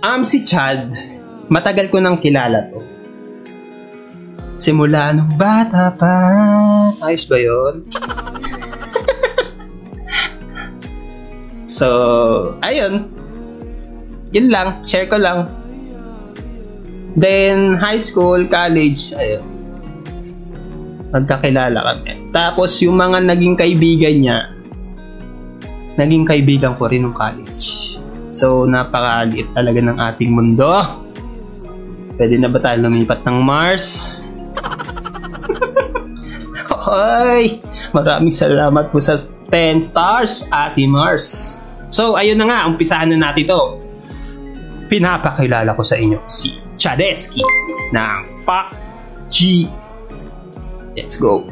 Um, si Chad, matagal ko nang kilala to. Simula nung bata pa. Ayos ba yun? so, ayun. Yun lang. Share ko lang. Then, high school, college, ayun. Magkakilala kami. Tapos, yung mga naging kaibigan niya, naging kaibigan ko rin ng college. So, napakaliit talaga ng ating mundo. Pwede na ba tayo lumipat ng Mars? Hoy! Maraming salamat po sa 10 stars, Ate Mars. So, ayun na nga, umpisahan na natin to. Pinapakilala ko sa inyo si Chadeski ng Pak G. Let's go.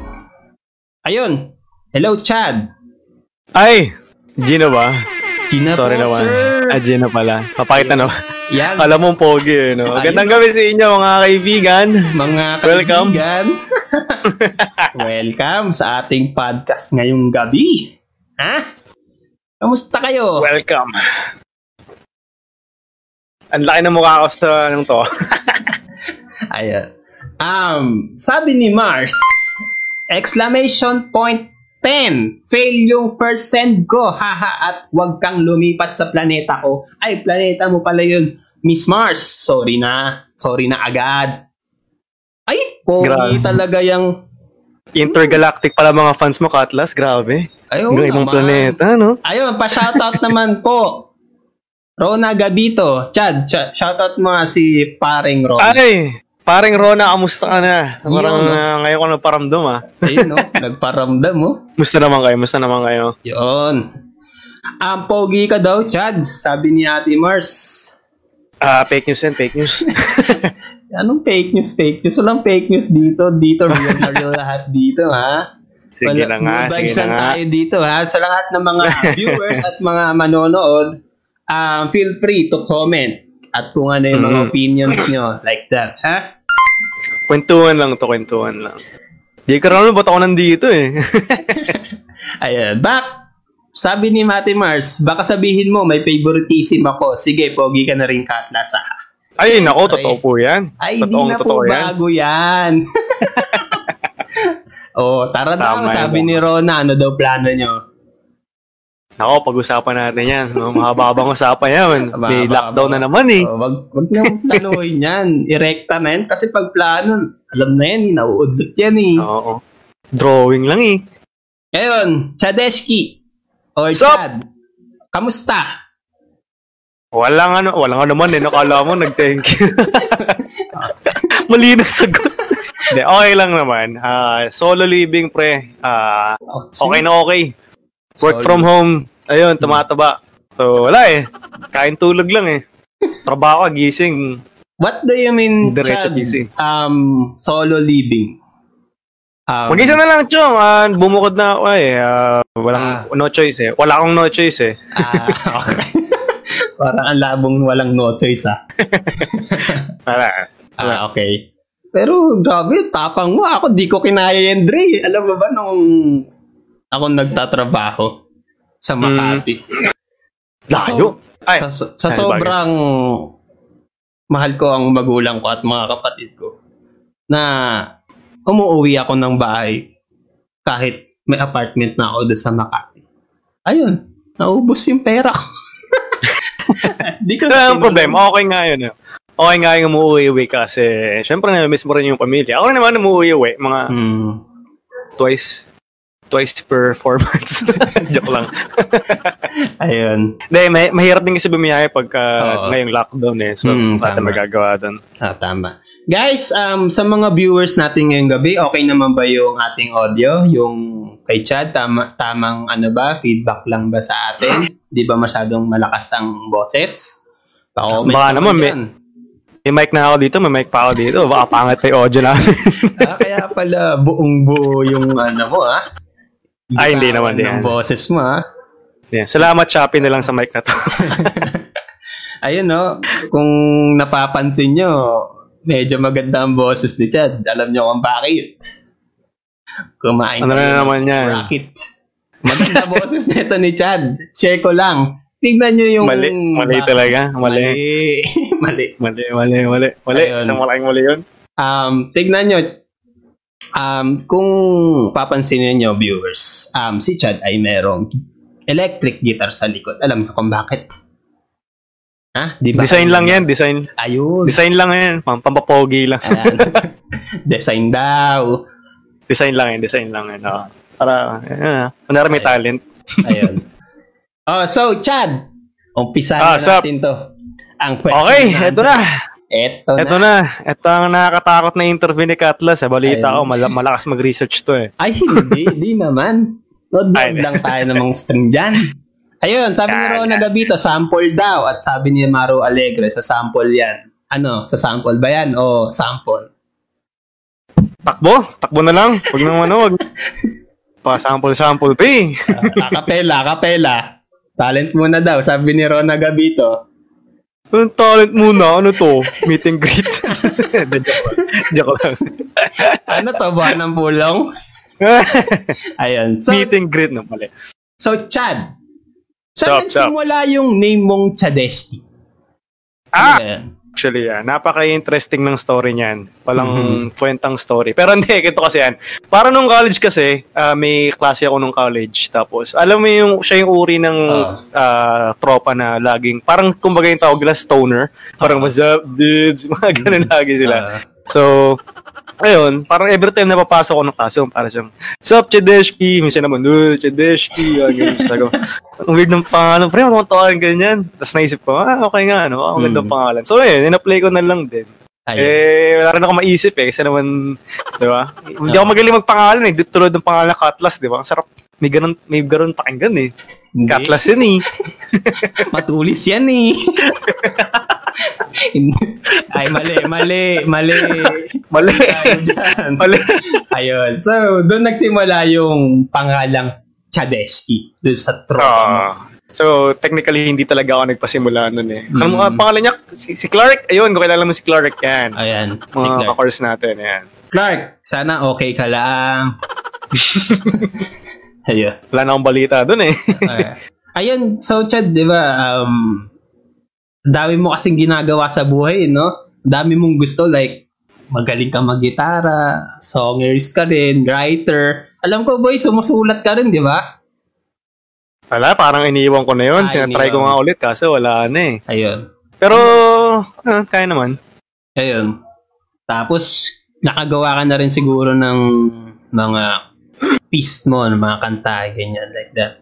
Ayun. Hello, Chad. Ay! Gino ba? Gina Sorry po, naman. sir. Ah, Gino pala. Papakita na. Yan, Alam mong pogi, eh, no? Ayun. Gandang gabi sa inyo, mga kaibigan. mga Welcome. kaibigan. Welcome sa ating podcast ngayong gabi. Ha? Kamusta kayo? Welcome. Ang laki ng mukha ko sa anong to. Ayan. Um, sabi ni Mars, exclamation point 10. Fail yung first send ko. Haha at wag kang lumipat sa planeta ko. Ay, planeta mo pala yun. Miss Mars, sorry na. Sorry na agad. Ay, pogi talaga yung... Intergalactic pala mga fans mo, Katlas. Grabe. Ayun Hanggang ibang naman. planeta, no? Ayun, pa-shoutout naman po. Rona Gabito. Chad, ch- shoutout mo nga si paring Ron. Ay! Paring Rona, kamusta ka na? Parang no? ah, ngayon ko nagparamdam, ah. Ayun, no? Nagparamdam mo. Musta naman kayo? Musta naman kayo? Yun. Ang pogi ka daw, Chad. Sabi ni Ate Mars. Ah, fake news yan, fake news. Anong fake news, fake news? Walang fake news dito. Dito, real na real lahat dito, ha? sige Wala- na nga, sige na lang nga. tayo dito, ha? Sa lahat ng mga viewers at mga manonood, um, feel free to comment at kung ano yung mga Mhm. opinions nyo. Like that, ha? Kwentuhan lang to, kwentuhan lang. Di ka rin ba't ako nandito eh. Ayun. Back, sabi ni Mate Mars, baka sabihin mo may favoritism ako. Sige, pogi ka na rin, Katlas, ha? Ay, nako, totoo po yan. Ay, hindi na po yan. bago yan. oh, tara daw, sabi yan. ni Rona, ano daw plano nyo? Nako, pag-usapan natin yan. No, Mahaba-habang usapan yan. May lockdown na naman eh. Oh, wag, wag nang yan. Irekta na yan. Kasi pag plano, alam na yan, nauudot yan eh. Oo. Drawing lang eh. Ngayon, Chadeski, or Sup? Chad, kamusta? Walang ano, walang ano man eh. Nakala mo, nag-thank you. Mali na sagot. Hindi, okay lang naman. Ah, solo living, pre. Oh, okay na okay. Work from home. Ayun, tumataba. So, wala eh. Kain tulog lang eh. Trabaho, gising. What do you mean, Diretso Chad, busy. um, solo living? Um, Mag-isa na lang, Chong. Ah, bumukod na ako eh. Ah, walang, no choice eh. Wala akong no choice eh. Ah, okay. Parang ang labong walang no choice ah. Wala. Ah, okay. Pero grabe, tapang mo. Ako di ko kinaya yan, Dre. Alam mo ba nung ako nagtatrabaho sa Makati? Layo. Ay, Sa, sa sobrang mahal ko ang magulang ko at mga kapatid ko na umuwi ako ng bahay kahit may apartment na ako doon sa Makati. Ayun, naubos yung pera ko. Di ko na ang problema. Okay nga yun. eh. Okay nga yung umuwi-uwi kasi syempre na-miss mo rin yung pamilya. Ako rin naman umuwi-uwi mga Hmm. twice twice per four months. Joke lang. Ayun. Hindi, may, mahirap din kasi bumiyahe pagka Oo. ngayong lockdown eh. So, Mm, wala tama. magagawa doon. Ah, tama. Guys, um, sa mga viewers natin ngayong gabi, okay naman ba yung ating audio? Yung kay Chad, tama, tamang ano ba? Feedback lang ba sa atin? Di ba masyadong malakas ang boses? Pa-comment Baka naman, may- dyan. May mic na ako dito, may mic pa ako dito. Baka pangat yung audio namin. ah, kaya pala buong buo yung ano mo, ha? Ay, hindi naman din. ng boses mo, ha? yeah. Salamat, Shopee na lang sa mic na to. Ayun, no? Kung napapansin nyo, medyo maganda ang boses ni Chad. Alam nyo kung bakit. Kumain Ano na naman yan? Rocket. Maganda boses nito ni Chad. Share ko lang. tignan nyo yung... Mali, mali talaga. Mali. Mali. Mali, mali, mali. Mali, Ayun. isang malaking mali yun. Um, tignan nyo, um, kung papansinin nyo, viewers, um, si Chad ay merong electric guitar sa likod. Alam niyo kung bakit? Ha? Di ba? Design lang yan, design. Ayun. Design lang yan, pam pampapogi lang. Design daw. Design lang yan, design lang yan. oo. Para, uh, kunwari may talent. Ayun. Oh, so, Chad, umpisa Ah, na natin to. Ang question Okay, eto na. Eto, na. na. Ito ang nakakatakot na interview ni Katla. Sa balita Ayun. ko, mal- malakas mag-research to eh. Ay, hindi. Hindi naman. Ay, lang tayo ng mga string dyan. Ayun, sabi ni Rona. Gabito, sample daw. At sabi ni Maro Alegre, sa sample yan. Ano, sa sample ba yan? O sample? Takbo? Takbo na lang. Huwag nang ano. Pa-sample-sample pa eh. Uh, akapela, akapela. Talent muna daw, sabi ni Rona Gabito. Anong talent muna? Ano to? Meet and greet. Joke lang. Ano to, buwan ng pulong? Ayun. So, Meet and greet na mali. so Chad, saan sup? nagsimula yung name mong Chadeski? Ah! Ano ba? Actually, ah, napaka-interesting ng story niyan. Walang Mhm. kwentang story. Pero hindi, ito kasi yan. Para nung college kasi, ah, may klase ako nung college. Tapos, alam mo yung, siya yung uri ng ah, tropa na laging, parang kumbaga yung tawag nila stoner. Parang, what's up, dudes? Mga ganun lagi sila. Ah, So, ayun, parang every time na papasok ako ng kaso, parang siyang, Sup, Chedeshki? Minsan naman, uh, Chedeshki. Yan, ganyan. Sabi ko, ang weird ng pangalan. Pre, ano tawagan ganyan? Tapos naisip ko, ah, okay nga, ano, ang gandang Mm. pangalan. So, ayun, in-apply ko na lang din. ayun. Eh, wala rin ako maisip eh. Kasi naman, di ba? Hindi ako magaling magpangalan eh. Tulad ng pangalan na Katlas, di ba? Ang sarap. May ganun, may ganun pakinggan eh. Hindi. Katlas yun eh. Matulis yan eh. Ay, mali, mali, mali. Mali. Mali. Ayun. So, doon nagsimula yung pangalang Chadeski. Doon sa tropa mo. Ah. so, technically, hindi talaga ako nagpasimula nun eh. Mm. mga pangalan niya? Si, si Clark? Ayun, kung kilala mo si Clark yan. Ayan. Si Mga Clark. ka-course natin, yan. Clark, sana okay ka lang. Ayun. Wala na akong balita dun eh. Ay- Ayun, so Chad, di ba, um, dami mo kasing ginagawa sa buhay, no? Dami mong gusto, like, magaling ka mag-gitara, songers ka rin, writer. Alam ko, boy, sumusulat ka rin, di ba? Wala, parang iniiwan ko na yun. Ah, Tinatry ko nga ulit kaso wala na eh. Ayun. Pero, ah, kaya naman. Ayun. Tapos, nakagawa ka na rin siguro ng mga piece mo, ng mga kanta, ganyan, like that.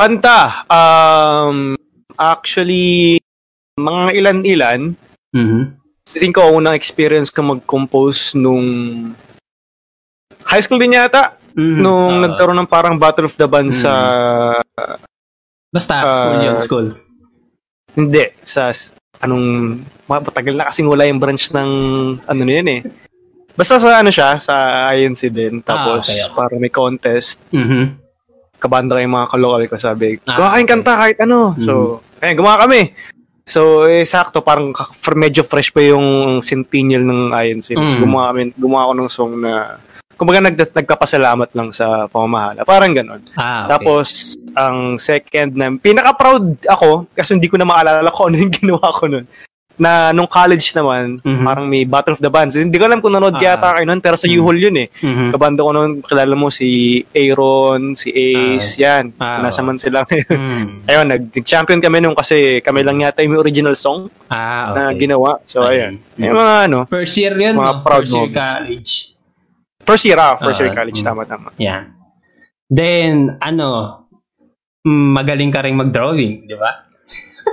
Kanta, um, actually, mga ilan-ilan, Mhm. Tingin ko, unang experience ko mag-compose nung high school din yata. Mhm. Nung Oo. nagkaroon ng parang Battle of the Bands sa... Basta, school Ah, yun, school. Hindi, sa... Anong... Matagal na kasing wala yung branch ng... Ano na yun eh. Basta sa ano siya, sa INC din. Tapos, okay, okay. parang may contest. Mhm. Kabanda yung mga kalokal ko. Sabi, Ah, okay. kanta kahit ano. So, ayun, gumawa kami. So, eh, sakto, parang for medyo fresh pa yung centennial ng INC. Mm. gumawa, kami, gumawa ako ng song na, kumbaga nag, nagkapasalamat lang sa pamamahala. Parang ganon. Ah, okay. Tapos, ang second na, pinaka-proud ako, kasi hindi ko na maalala kung ano yung ginawa ko nun. Na nung college naman, Mhm. parang may Battle of the Bands. Hindi ko alam kung nanood Ah. yata kayo nun, pero sa Mhm. U-Hall yun eh. Mhm. Kabanda ko noon, kilala mo si Aaron, si Ace, yan. Ah, Nasa man sila ngayon. Mhm. Ayun, nag- nag-champion kami nung kasi kami lang yata yung original song Ah, na okay. ginawa. So, Ayun. ayun. Yung mga ano, First year yun, Mga no? proud First year moments. college. first year ah, first year Ah, college, mm. tama, tama. Yan. Then, ano, mm, magaling ka rin mag-drawing, di ba?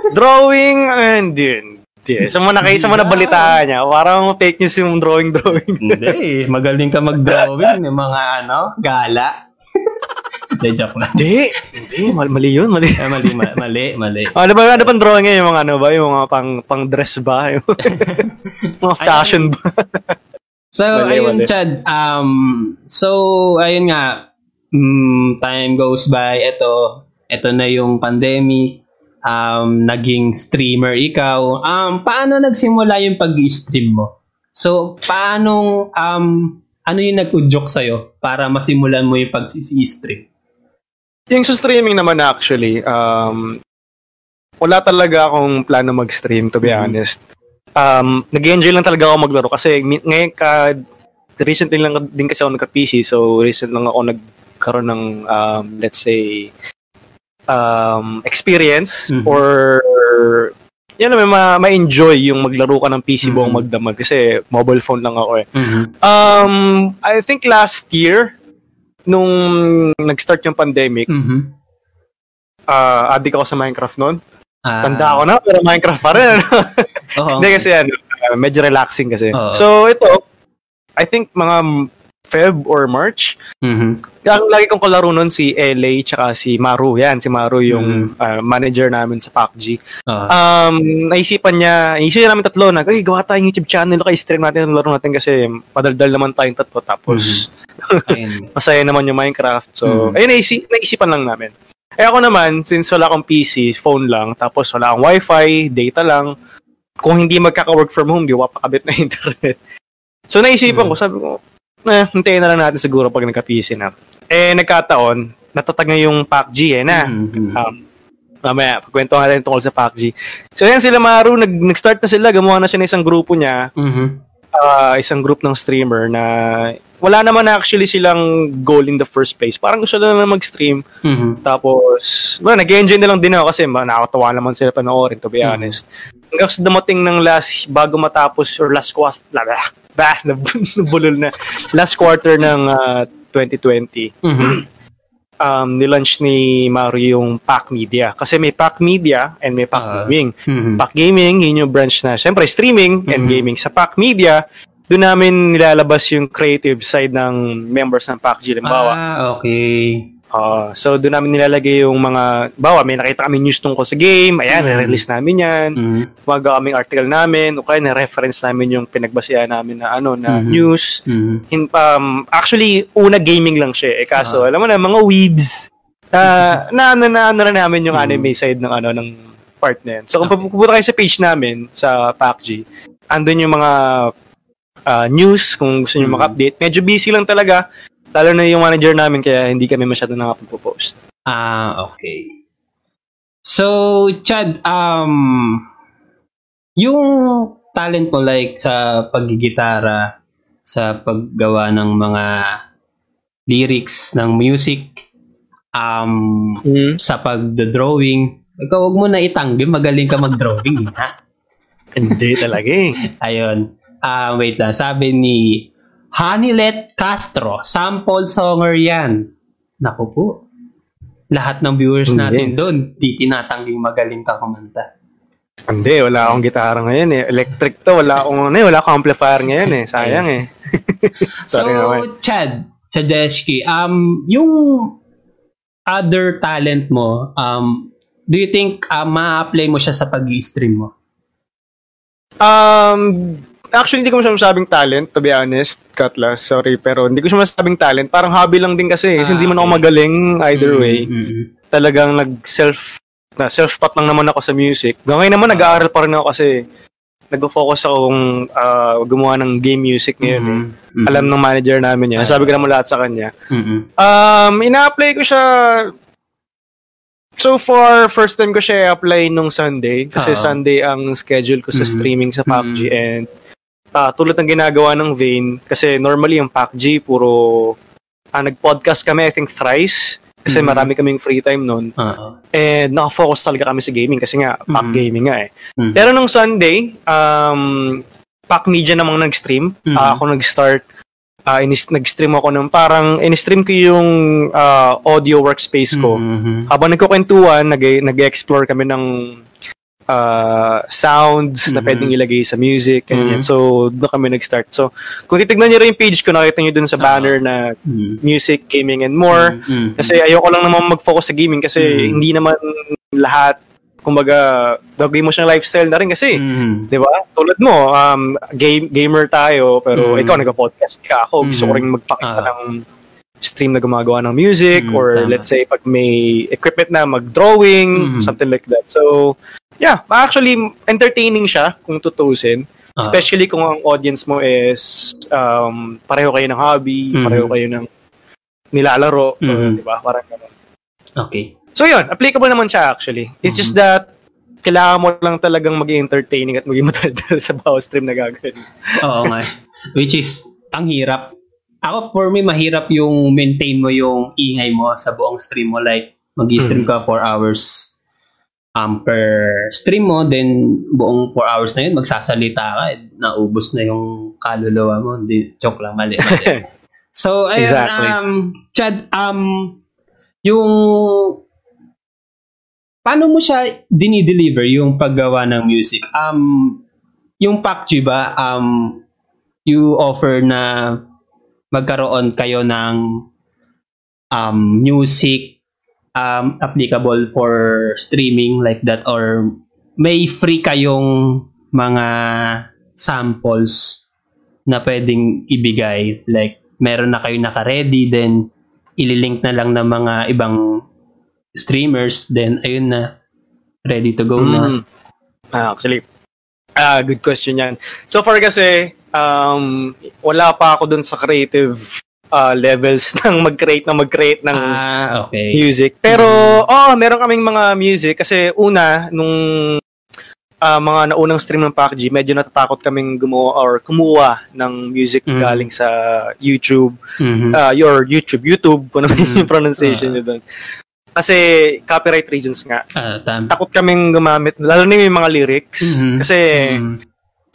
Drawing, and yun. Hindi. Sa mga nakaisa mo na balitaan niya, parang fake news yung drawing-drawing. Hindi, magaling ka mag-drawing ng mga, ano, gala. Hindi, joke lang. Hindi, hindi, mali, mali yun, mali. Eh, mali, ma- mali, mali. Ano ba, ano bang drawing ngayon? Yung mga ano ba? Yung mga pang, pang dress ba? Yung mga fashion ba? So, Mali, ayun, mali. Chad. Um, so, ayun nga, mm, time goes by, eto, eto na yung pandemic, um, naging streamer ikaw. Um, paano nagsimula yung pag-stream mo? So, paano, um, ano yung nag-udyok sa'yo para masimulan mo yung pag-stream? Yung sa streaming naman actually, um, wala talaga akong plano mag-stream, to be Mhm. honest. Um, nag-enjoy lang talaga ako maglaro kasi ngayon ka, recently lang din kasi ako nagka-PC, so recent lang ako nagkaroon ng, um, let's say, um, experience Mhm. or yan naman, ma- ma-enjoy yung maglaro ka ng PC buong Mhm. magdamag kasi mobile phone lang ako eh. Mhm. Um, I think last year, nung nag-start yung pandemic, Mhm. uh, addict ako sa Minecraft noon. Ah, Tanda ako na, pero Minecraft pa rin. ano? Hindi kasi ano, uh, medyo relaxing kasi. Oo. So ito, I think mga Feb or March, Mhm. ang lagi kong kalaro nun si LA tsaka si Maru. Yan, si Maru yung uh, manager namin sa PUBG. Oo. Um, naisipan niya, naisipan namin tatlo na, ay, gawa tayong YouTube channel, kay stream natin ang laro natin kasi padaldal naman tayong tatlo. Tapos, Ayun. masaya naman yung Minecraft. So, Mhm. ayun, naisi- naisipan lang namin. Eh ako naman, since wala akong PC, phone lang, tapos wala akong wifi, data lang, kung hindi magkaka-work from home, di ko papakabit na internet. So, naisipan Mhm. ko, sabi ko, eh, hintayin na lang natin siguro pag nagka-PC na. Eh, nagkataon, natatag na yung PUBG eh na. Mhm. Um, mamaya, pagkwento natin tungkol sa PUBG. So, yan sila Maru, nag- nag-start na sila, gumawa na siya ng isang grupo niya, Mhm. ah, isang group ng streamer na wala naman actually silang goal in the first place. Parang gusto lang na mag-stream. Mhm. Tapos, well, nag-enjoy na lang din ako kasi nakakatawa naman sila panoorin, to be Mhm. honest. Hanggang sa dumating ng last, bago matapos, or last bah, bah, nab- nabulol na, last quarter ng ah, 2020, Mhm. um, nilaunch ni Mario yung Pack Media. Kasi may Pack Media and may Pack Ah. Gaming. Mhm. Pack Gaming, yun yung branch na, syempre, streaming and Mhm. gaming. Sa Pack Media, doon namin nilalabas yung creative side ng members ng Pack G. Limbawa, Ah, okay. Ah, so doon namin nilalagay yung mga, bawa may nakita kami news tungkol sa game, ayan, Mm. release namin yan. Mhm. Magawa kaming article namin, o kaya na-reference namin yung pinagbasihan namin na ano na Mhm. news. Mhm. Hin, um, actually, una gaming lang siya eh. Kaso, Ah. alam mo na, mga weebs, na, na, na, na, ano na namin yung Mhm. anime side ng ano ng part na yan. So kung pupunta kayo sa page namin, sa PACG, andun yung mga ah, news, kung gusto nyo Mhm. maka-update. Medyo busy lang talaga, lalo na yung manager namin, kaya hindi kami masyado nakapag-post. Ah, okay. So, Chad, um, yung talent mo like sa paggigitara, sa paggawa ng mga lyrics ng music, um, sa pag-drawing, ikaw huwag mo na itanggi, magaling ka mag-drawing, ha? Hindi talaga eh. Ayun. Ah, wait lang. Sabi ni Hanilet Castro, sample songer yan. Naku po. Lahat ng viewers Hindi. natin doon, di tinatangging magaling ka kumanta. Hindi, wala akong gitara ngayon eh. Electric to, wala akong, ano, eh, wala akong amplifier ngayon eh. Sayang eh. So, naman. Chad, Chadeski, um, yung other talent mo, um, do you think uh, ma-apply mo siya sa pag-stream mo? Um, actually, hindi ko siya masabing talent, to be honest, Cutlass. Sorry, pero hindi ko siya masabing talent. Parang hobby lang din kasi. Kasi Ah, hindi man ako magaling either Mm, way. mm, mm. Talagang nag-self, na self-taught lang naman ako sa music. Ngayon Ah. naman, nag-aaral pa rin ako kasi nag-focus akong ah, gumawa ng game music ngayon. Mhm, mhm. Alam ng manager namin yan. Ah. Sabi ko naman lahat sa kanya. Mhm. Um, ina-apply ko siya So far, first time ko siya i-apply nung Sunday kasi Oo. Sunday ang schedule ko sa Mhm. streaming sa PUBG Mhm. and ah, tulad ng ginagawa ng Vane kasi normally yung PUBG puro ah, nag-podcast kami I think thrice kasi Mhm. marami kaming free time noon Oo. and naka-focus talaga kami sa gaming kasi nga PUBG Mhm. gaming nga eh. Mhm. Pero nung Sunday, um, Pack Media namang nag-stream. Mhm. Ah, ako nag-start, ah, inis- nag-stream ako ng parang, in-stream ko yung ah, audio workspace ko. Mhm. Habang nagkukwentuhan, nag- nag-explore kami ng ah, sounds na Mhm. pwedeng ilagay sa music. ganyan. Mhm. So, doon kami nag-start. So, kung titignan niyo rin yung page ko, nakita niyo dun sa Ah. banner na Mhm. music, gaming, and more. Mhm. Kasi ayoko lang naman mag-focus sa gaming kasi Mhm. hindi naman lahat, kumbaga, gagawin mo siyang lifestyle na rin kasi. Mhm. 'Di ba? Tulad mo, um game gamer tayo pero Mm. ikaw nagpo-podcast ka. Ako gusto ko rin magpakita Ah. ng stream na gumagawa ng music Mm, or tama. let's say pag may equipment na mag-drawing, Mm. something like that. So, yeah, actually entertaining siya kung tutusin. Ah. Especially kung ang audience mo is um, pareho kayo ng hobby, Mm. pareho kayo ng nilalaro, Mm. uh, 'di ba? Parang ganun. Okay. So yun, applicable naman siya actually. It's just Mhm. that kailangan mo lang talagang maging entertaining at maging mataldal sa bawat stream na gagawin. Oo nga. Which is, ang hirap. Ako, for me, mahirap yung maintain mo yung ingay mo sa buong stream mo. Like, mag-stream ka 4 hours um, per stream mo, then buong 4 hours na yun, magsasalita ka, eh, naubos na yung kaluluwa mo. Hindi, joke lang, mali, mali. so, ayun, Exactly. um, Chad, um, yung paano mo siya dinideliver yung paggawa ng music? Um, yung PUBG ba, um, you offer na magkaroon kayo ng um, music um, applicable for streaming like that or may free kayong mga samples na pwedeng ibigay like meron na kayo naka-ready then ililink na lang ng mga ibang streamers then ayun na ready to go na Mm. Ah, actually, ah, good question yan. So far kasi, um, wala pa ako dun sa creative ah, levels ng mag-create na mag-create ng ah okay music. Pero, oh, meron kaming mga music kasi una, nung ah, mga naunang stream ng PUBG, medyo natatakot kaming gumawa or kumuha ng music Mm. galing sa YouTube, Mhm. uh, your YouTube, YouTube, kung ano Mhm. yung pronunciation Ah. nyo doon. Kasi copyright reasons nga. Ah, tam- Takot kaming gumamit, lalo na yung mga lyrics. Mhm. Kasi Mhm.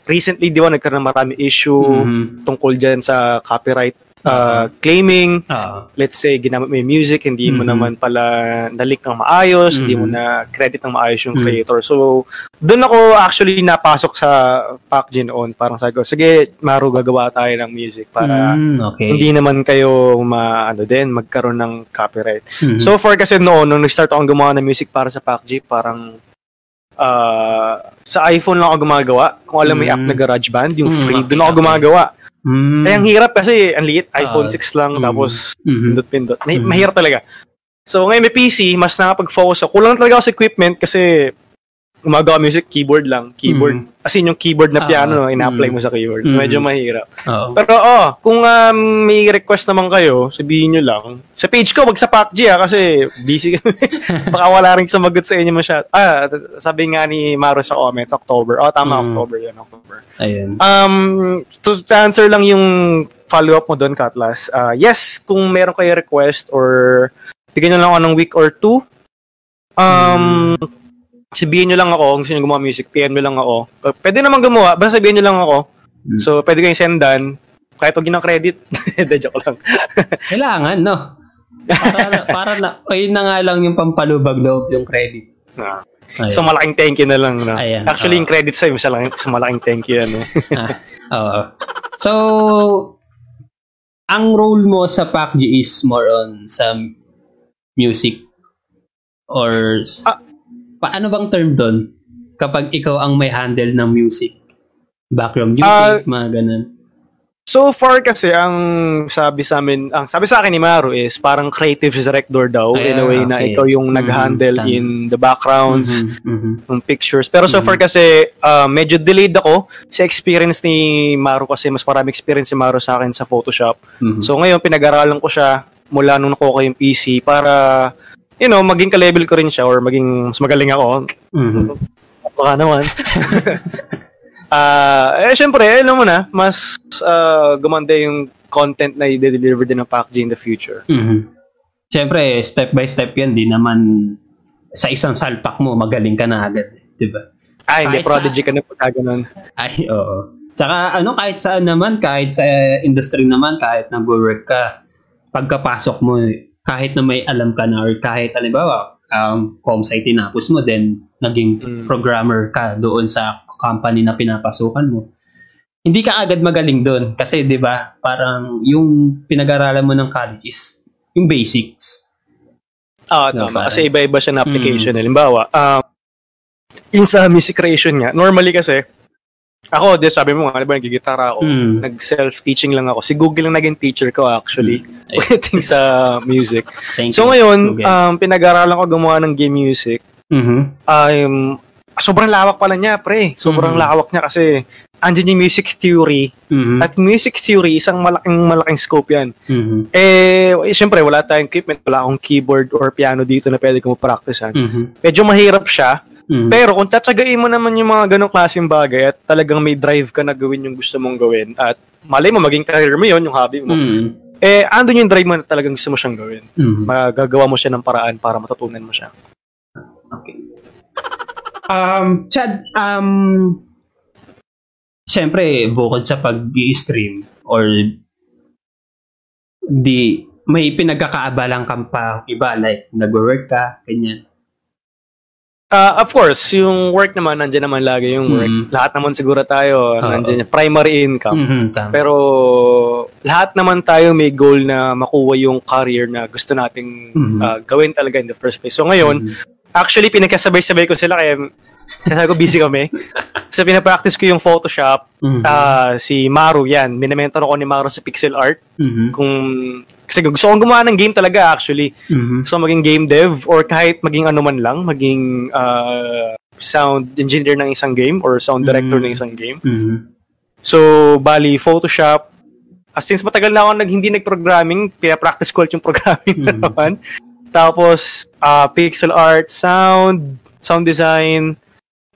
recently, di ba, nagkaroon ng marami issue Mhm. tungkol dyan sa copyright uh, claiming. Ah, Let's say, ginamit mo yung music, hindi mo Mhm. naman pala nalik ng maayos, hindi mo Mhm. na credit ng maayos yung Mhm. creator. So, doon ako actually napasok sa PUBG noon. Parang sabi ko, sige, Maru, gagawa tayo ng music para mm, okay hindi naman kayo ma ano din magkaroon ng copyright. Mhm. So far kasi noon nung nag-start akong gumawa ng music para sa PUBG, parang ah, sa iPhone lang ako gumagawa. Kung alam mo yung app Mm. na GarageBand, yung Mm, free, okay, doon ako okay. gumagawa. Mm. Kaya ang hirap kasi ang liit, iPhone Ah, 6 lang mm. tapos Mhm. pindot-pindot. Nah- Mm. Mahirap talaga. So ngayon may PC, mas nakapag-focus ako. Kulang talaga ako sa equipment kasi gumagawa music, keyboard lang. Keyboard. Mhm. As in yung keyboard na Ah, piano, no, ina-apply mm. mo sa keyboard. Mm. Medyo mahirap. Oo. Pero oh, kung um, may request naman kayo, sabihin nyo lang. Sa page ko, wag sa PUBG ah, kasi busy kami. Baka wala rin sumagot sa inyo masyado. Ah, sabi nga ni Maro sa comments, October. Oh, tama, Mm. October yan, October. Ayun. Um, to, to answer lang yung follow-up mo doon, Katlas. Uh, yes, kung meron kayo request or bigyan nyo lang ako ng week or two, um, sabihin nyo lang ako, kung gusto nyo gumawa music, PM nyo lang ako. Uh, Pwede naman gumawa, basta sabihin nyo lang ako. Mm. So, pwede kayong sendan. Kahit huwag nyo ng credit. Hindi, joke lang. Kailangan, no? Para, na- para na, ayun na nga lang yung pampalubag loob yung credit. Ayun. So, malaking thank you na lang. No? Ayan, Actually, oo. yung credit sa'yo, sa, malaking, sa malaking thank you. Ano? Ah, Oo. So, ang role mo sa PUBG is more on sa music or Ah. Paano bang term doon kapag ikaw ang may handle ng music background music Ah, mga ganun So far kasi ang sabi sa amin, ang sabi sa akin ni Maru is parang creative director daw in a way na okay. ikaw yung Mhm, nag-handle tama. in the backgrounds, Mhm, mhm. ng pictures. Pero so Mhm. far kasi uh, medyo delayed ako sa experience ni Maru kasi mas marami experience si Maru sa akin sa Photoshop. Mhm. So ngayon pinag-aralan ko siya mula nung nakuha ko yung PC para you know, maging ka-level ko rin siya or maging mas magaling ako. Mhm. Baka naman. Ah, eh syempre, alam mo na, mas ah, gumanda yung content na i-deliver din ng PUBG in the future. Mhm. Siyempre, step by step yan. Di naman sa isang salpak mo, magaling ka na agad. Di ba? Ah, hindi, prodigy ka na pagka ganun. Ay, oo. Tsaka ano, kahit saan naman, kahit sa industry naman, kahit nag-work ka, pagkapasok mo, kahit na may alam ka na or kahit, alimbawa, um, comsci tinapos mo, then naging Mm. programmer ka doon sa company na pinapasukan mo. Hindi ka agad magaling doon kasi 'di ba parang yung pinag-aralan mo ng college is yung basics. Ah, No, tama. parang- Kasi iba-iba siya na application. Halimbawa, um, yung sa music creation nga, normally kasi, ako, di sabi mo nga, di ba, nagigitara ako, Mm. nag-self-teaching lang ako. Si Google lang naging teacher ko actually, pagdating sa music. Thank So you. ngayon, Okay. um, pinag-aralan ko gumawa ng game music. Mhm. Um, sobrang lawak pala niya, pre. Sobrang Mhm. lawak niya kasi andyan yung music theory. Mhm. At music theory, isang malaking malaking scope yan. Mhm. Eh, syempre, wala tayong equipment, wala akong keyboard or piano dito na pwede kong practicean. Mhm. Medyo mahirap siya Mhm. Pero kung tsatsagain mo naman yung mga ganong klaseng bagay at talagang may drive ka na gawin yung gusto mong gawin at malay mo maging career mo yon yung hobby mo, Mhm. eh andun yung drive mo na talagang gusto mo siyang gawin. Mhm. Magagawa mo siya ng paraan para matutunan mo siya. Okay. Um, Chad, um, siyempre, bukod sa pag-i-stream or di, may pinagkakaabalang kang pa iba, like, nag-work ka, ganyan. Ah, of course, yung work naman, nandiyan naman lagi yung work. Mhm. Lahat naman siguro tayo, Oo. nandiyan yung primary income. Mhm, tama. Pero lahat naman tayo may goal na makuha yung career na gusto nating Mhm. ah, gawin talaga in the first place. So ngayon, Mhm. actually pinagkasabay-sabay ko sila kaya kasi ko busy kami. so pinapractice ko yung Photoshop. Mhm. Ah, si Maru yan. Minamentor ako ni Maru sa pixel art. Mhm. Kung kasi gusto kong gumawa ng game talaga actually. Mhm. So maging game dev or kahit maging ano man lang, maging ah, sound engineer ng isang game or sound director Mm. ng isang game. Mhm. So, bali, Photoshop. Ah, since matagal na ako nag, hindi nag-programming, pinapractice ko yung programming na Mhm. naman. Tapos, ah, pixel art, sound, sound design,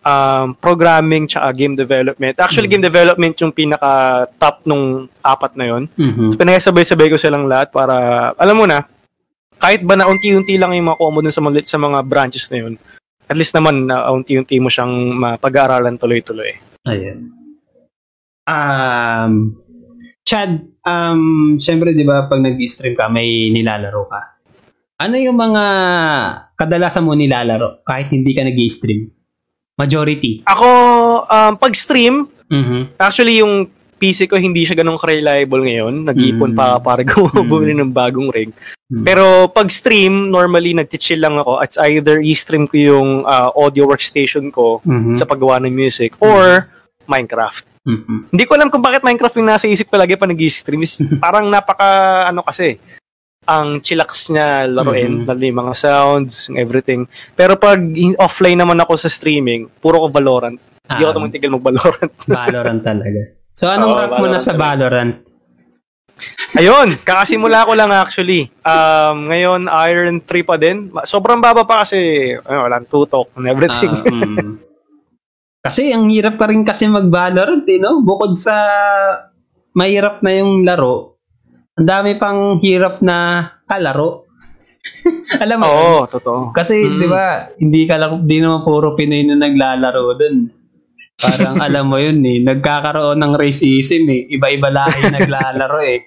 um, programming, tsaka game development. Actually, Mhm. game development yung pinaka-top nung apat na yon. Mhm. Pinagsabay-sabay ko silang lahat para, alam mo na, kahit ba na unti-unti lang yung makuha mo dun sa mga, sa mga branches na yun, at least naman na unti-unti mo siyang mapag-aaralan tuloy-tuloy. Ayan. Um, Chad, um, syempre, di ba, pag nag-stream ka, may nilalaro ka. Ano yung mga kadalasan mo nilalaro kahit hindi ka nag-stream? Majority. Ako, um, pag-stream, Mhm. Actually, yung PC ko hindi siya ganun reliable ngayon. Nag-ipon Mm. pa para gu- Mm. bumili ng bagong rig. Mm. Pero pag stream, normally nag-chill lang ako. It's either i-stream ko yung ah, audio workstation ko Mhm. sa paggawa ng music or Minecraft. Mhm. Hindi ko alam kung bakit Minecraft yung nasa isip ko lagi pa nag-stream. Parang napaka, ano kasi, ang chillax niya laruin, Mhm. lalo yung mga sounds, and everything. Pero pag in- offline naman ako sa streaming, puro ko Valorant. Hindi ako Ah, tumitigil mag-Valorant. Valorant talaga. So, anong Oo, rank mo na sa. Valorant? Ayun, kakasimula ko lang actually. Um, ngayon, Iron 3 pa din. Sobrang baba pa kasi, ano, walang tutok and everything. Ah, mm. kasi ang hirap ka rin kasi mag-Valorant, eh, no? Bukod sa mahirap na yung laro, ang dami pang hirap na kalaro. Alam mo, yun? Oo, totoo. kasi Mm. 'di ba, hindi ka lang hindi naman puro Pinoy na naglalaro doon. Parang alam mo yun eh, nagkakaroon ng racism eh. Iba-iba lahi naglalaro eh.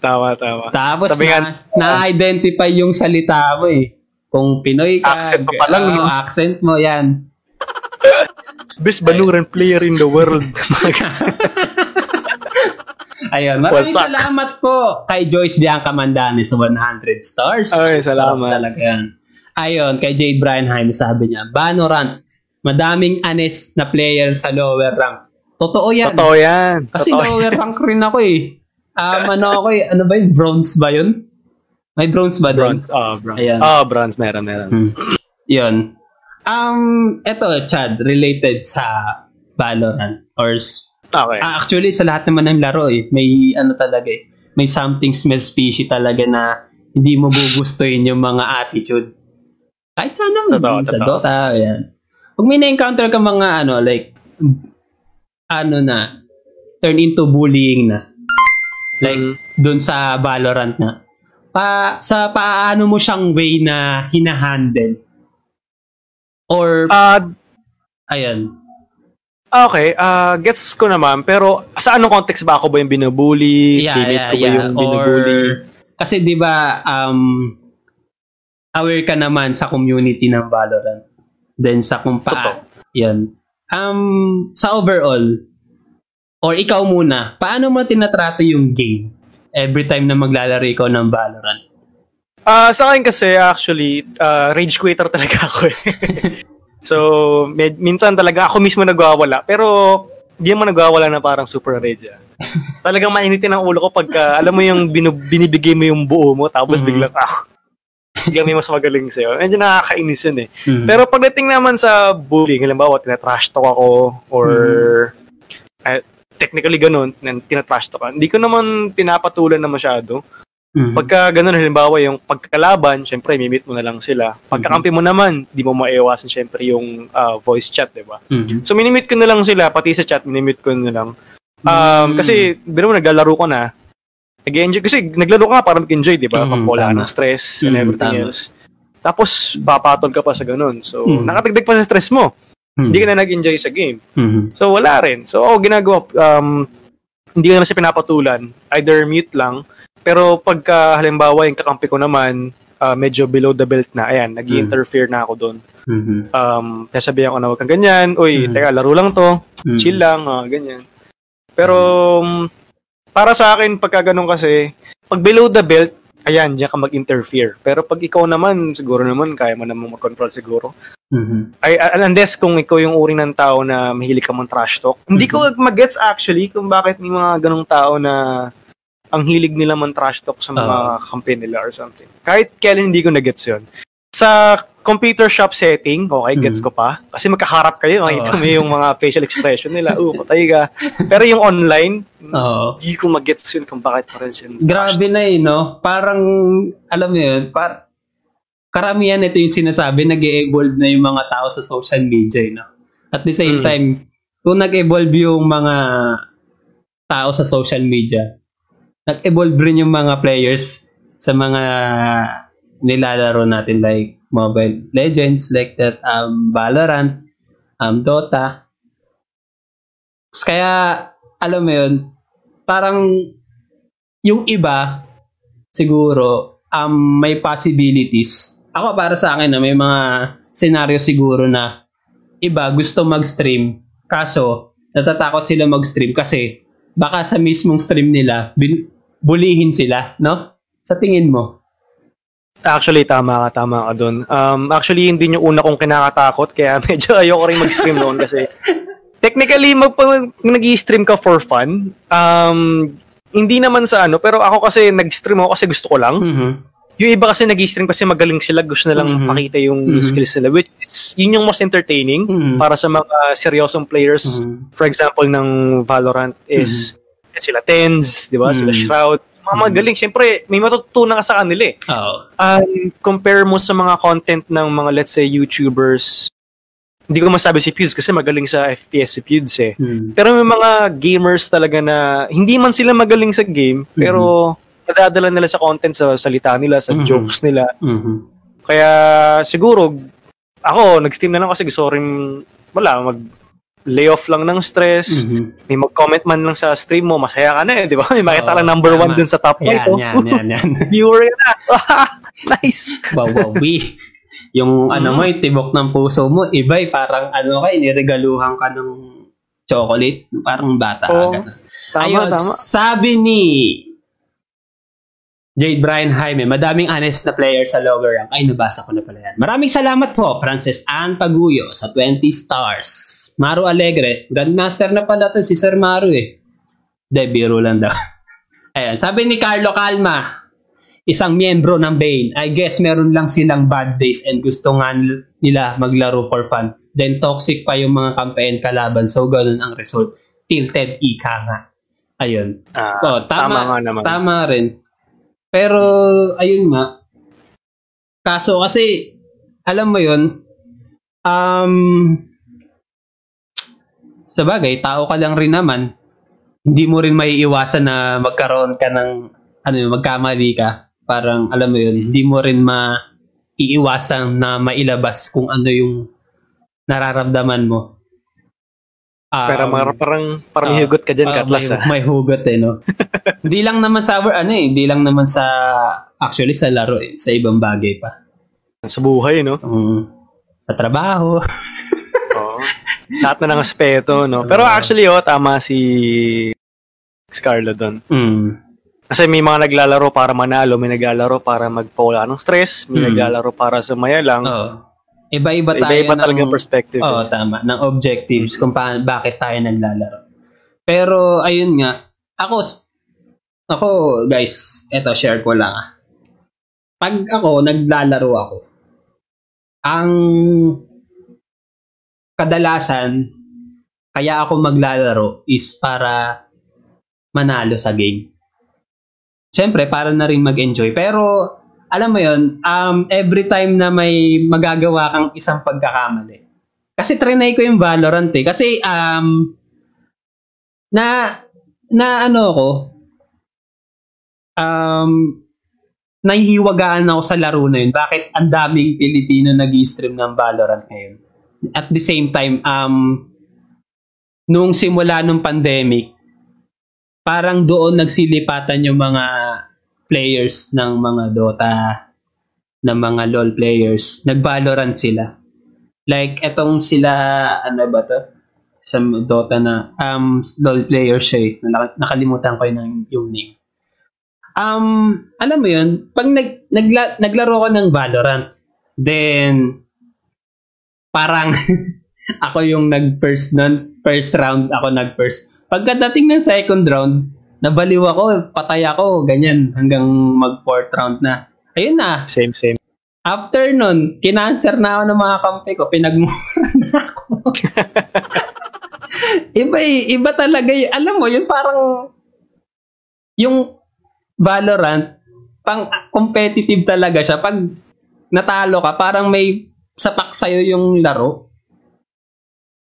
Tama, tama. Tapos Sabi na, na-identify yung salita mo eh. Kung Pinoy ka, Accent pa pa lang, no? accent mo yan. Best Valorant player in the world. Ayun, maraming Wasak. salamat po kay Joyce Bianca Mandani sa 100 stars. Ay, salamat. Sarap talaga yan. Ayun, kay Jade Bryanheim, sabi niya, Valorant, madaming honest na player sa lower rank. Totoo yan. totoo yan. Kasi totoo lower rank rin ako eh. Um, ano ako eh, ano ba yun? Bronze ba yun? May bronze ba doon? Bronze. Oh, bronze. Ayan. Oh, bronze. Meron, meron. Hmm. Yun. Um, eto, Chad, related sa Valorant. Or, Okay. ah, actually, sa lahat naman ng laro eh, may ano talaga eh, may something smells fishy talaga na hindi mo gugustuhin yung mga attitude. Kahit sa ano, Totoo, sa totoo. Dota, yan. Pag may na-encounter ka mga ano, like, ano na, turn into bullying na. Like, Mm. dun sa Valorant na. Pa, sa paano mo siyang way na hinahandle? Or, Ah, ayan. Okay, ah gets ko naman. Pero sa anong context ba ako ba yung binubully? Teammate ko ba yung binubully? Or, kasi di ba, um, aware ka naman sa community ng Valorant. Then sa kung Totoo. paa, yan. Um, sa overall, or ikaw muna, paano mo tinatrato yung game every time na maglalaro ikaw ng Valorant? Ah, sa akin kasi actually ah, rage quitter talaga ako eh. so, med- minsan talaga ako mismo nagwawala pero hindi naman nagwawala na parang super ah. Talagang mainitin ang ulo ko pagka alam mo yung binu- binibigay mo yung buo mo tapos Mhm. biglang ah biglang may mas magaling sa'yo. Medyo nakakainis yun eh. Mhm. Pero pagdating naman sa bullying, halimbawa, tinatrash talk ako or eh, technically ganun, tin- tinatrash talk hindi ko naman pinapatulan na masyado. Mm-hmm. Pagka ganun, halimbawa yung pagkalaban, syempre, mimit mo na lang sila. Pagkakampi mo naman, di mo maiwasan syempre yung uh, voice chat, di ba? Mm-hmm. So, minimit ko na lang sila, pati sa chat, minimit ko na lang. Um, mm-hmm. Kasi, biro mo, naglalaro ko na, nag-enjoy, kasi naglaro ka para mag-enjoy, di ba? Mm-hmm, Wala ng stress and everything mm-hmm, else. Tapos, papatol ka pa sa ganun. So, mm-hmm. nakatagdag pa sa stress mo. Mm-hmm. Hindi ka na nag-enjoy sa game. Mm-hmm. So, wala rin. So, ako ginagawa, um, hindi ko na siya pinapatulan. Either mute lang, pero pagka halimbawa yung kakampi ko naman, uh, medyo below the belt na, ayan, nag interfere mm. na ako doon. Mm-hmm. Um, sasabihan ko na wag kang ganyan, uy, mm-hmm. teka, laro lang to, mm-hmm. chill lang, uh, ganyan. Pero, um, para sa akin, pagka ganun kasi, pag below the belt, ayan, diyan ka mag-interfere. Pero pag ikaw naman, siguro naman, kaya mo naman mag-control siguro. Mm-hmm. Ay, unless kung ikaw yung uri ng tao na mahilig ka mong trash talk. Mm-hmm. Hindi ko mag-gets actually kung bakit may mga ganong tao na ang hilig nila man trash talk sa mga uh, kampi nila or something. Kahit kailan hindi ko na-gets yun. Sa computer shop setting, okay, mm. gets ko pa. Kasi magkaharap kayo, makita mo yung mga facial expression nila. Oo, patay ka. Pero yung online, hindi ko mag-gets yun kung bakit pa rin siya. Grabe na eh, no? Parang, alam mo yun, par karamihan ito yung sinasabi, nag evolve na yung mga tao sa social media, eh, no? At the same mm. time, kung nag-evolve yung mga tao sa social media, nag-evolve rin yung mga players sa mga nilalaro natin like Mobile Legends, like that um, Valorant, um, Dota. Kaya, alam mo yun, parang yung iba, siguro, um, may possibilities. Ako para sa akin na may mga scenario siguro na iba gusto mag-stream, kaso natatakot sila mag-stream kasi baka sa mismong stream nila, bin, bulihin sila, no? Sa tingin mo? Actually, tama ka, tama ka doon. Um, actually, hindi yung una kong kinakatakot, kaya medyo ayoko rin mag-stream noon kasi technically, mag, nag-stream ka for fun, um, hindi naman sa ano, pero ako kasi nag-stream ako kasi gusto ko lang. Mm-hmm. Yung iba kasi nag-stream kasi magaling sila, gusto na lang mm-hmm. pakita yung mm-hmm. skills nila, which is, yun yung most entertaining mm-hmm. para sa mga seryosong players. Mm-hmm. For example, ng Valorant is, mm-hmm sila Tens, di ba? Mm. Sila Shroud. Mga mm. magaling. Siyempre, may matutunan ka sa kanila eh. Oo. Um, compare mo sa mga content ng mga, let's say, YouTubers, hindi ko masabi si Pewds kasi magaling sa FPS si Pewds eh. Mm. Pero may mga gamers talaga na hindi man sila magaling sa game, mm-hmm. pero nadadala nila sa content, sa salita nila, sa mm-hmm. jokes nila. Mm-hmm. Kaya siguro, ako, nag-steam na lang kasi gusto rin, wala, mag layoff lang ng stress, mm-hmm. may mag-comment man lang sa stream mo, masaya ka na eh, di ba? May makita oh, lang number tama. one dun sa top 5. Yan, yan, yan, yan. Viewer ka na. nice. Wow, wow, we. Yung mm-hmm. ano mo, tibok ng puso mo, iba eh, parang ano ka, iniregaluhan ka ng chocolate, parang bata oh, ka. Tama, Ayun, tama. sabi ni Jade Brian Jaime, madaming honest na player sa lower rank. Ay, nabasa ko na pala yan. Maraming salamat po, Francis Ann Paguyo sa 20 stars. Maru Alegre, Grandmaster na pala to si Sir Maru eh. De, biro lang daw. Ayan, sabi ni Carlo Calma, isang miyembro ng Bane, I guess meron lang silang bad days and gusto nga nila maglaro for fun. Then toxic pa yung mga campaign kalaban, so ganun ang result. Tilted ika nga. Ayun. Ah, oh, tama, tama nga naman. Tama rin. Pero, ayun nga. Kaso kasi, alam mo yun, um, sa bagay, tao ka lang rin naman, hindi mo rin may iwasan na magkaroon ka ng, ano yun, magkamali ka. Parang, alam mo yun, hindi mo rin ma iiwasan na mailabas kung ano yung nararamdaman mo. Um, Pero mar- parang parang uh, hugot ka diyan, uh, Katlas. May, ah. may hugot eh, no? hindi lang naman sa ano eh, hindi lang naman sa actually sa laro eh, sa ibang bagay pa. Sa buhay, no? Um, sa trabaho. Lahat na ng aspeto, no? Pero actually, oh, tama si Scarlett doon. Mm. Kasi may mga naglalaro para manalo, may naglalaro para magpawala ng stress, may mm. naglalaro para sumaya lang. Oo. Iba-iba tayo Iba-iba talaga ng, perspective. Oo, oh, tama. Ng objectives kung paano, bakit tayo naglalaro. Pero, ayun nga, ako, ako, guys, eto, share ko lang. Ah. Pag ako, naglalaro ako, ang kadalasan, kaya ako maglalaro is para manalo sa game. syempre, para na rin mag-enjoy. Pero, alam mo yon um, every time na may magagawa kang isang pagkakamali. Kasi trinay ko yung Valorant eh. Kasi, um, na, na ano ko, um, nahihiwagaan ako sa laro na yun. Bakit ang daming Pilipino nag-stream ng Valorant ngayon? At the same time, um, nung simula nung pandemic, parang doon nagsilipatan yung mga players ng mga Dota, ng mga LoL players. Nag-Valorant sila. Like, etong sila, ano ba to? Sa Dota na, um, LoL player siya eh. Nakalimutan ko yung, yung name. Um, alam mo yun, pag nag, nagla, naglaro ko ng Valorant, then, parang, ako yung nag-first nun, first round ako nag-first. Pagkadating ng second round, nabaliw ako, patay ako, ganyan, hanggang mag-fourth round na. Ayun na. Same, same. After nun, kinanser na ako ng mga kampi ko, pinagmura na ako. iba eh, iba talaga yun. Alam mo, yun parang, yung Valorant, pang competitive talaga siya. Pag natalo ka, parang may sapak sa'yo yung laro.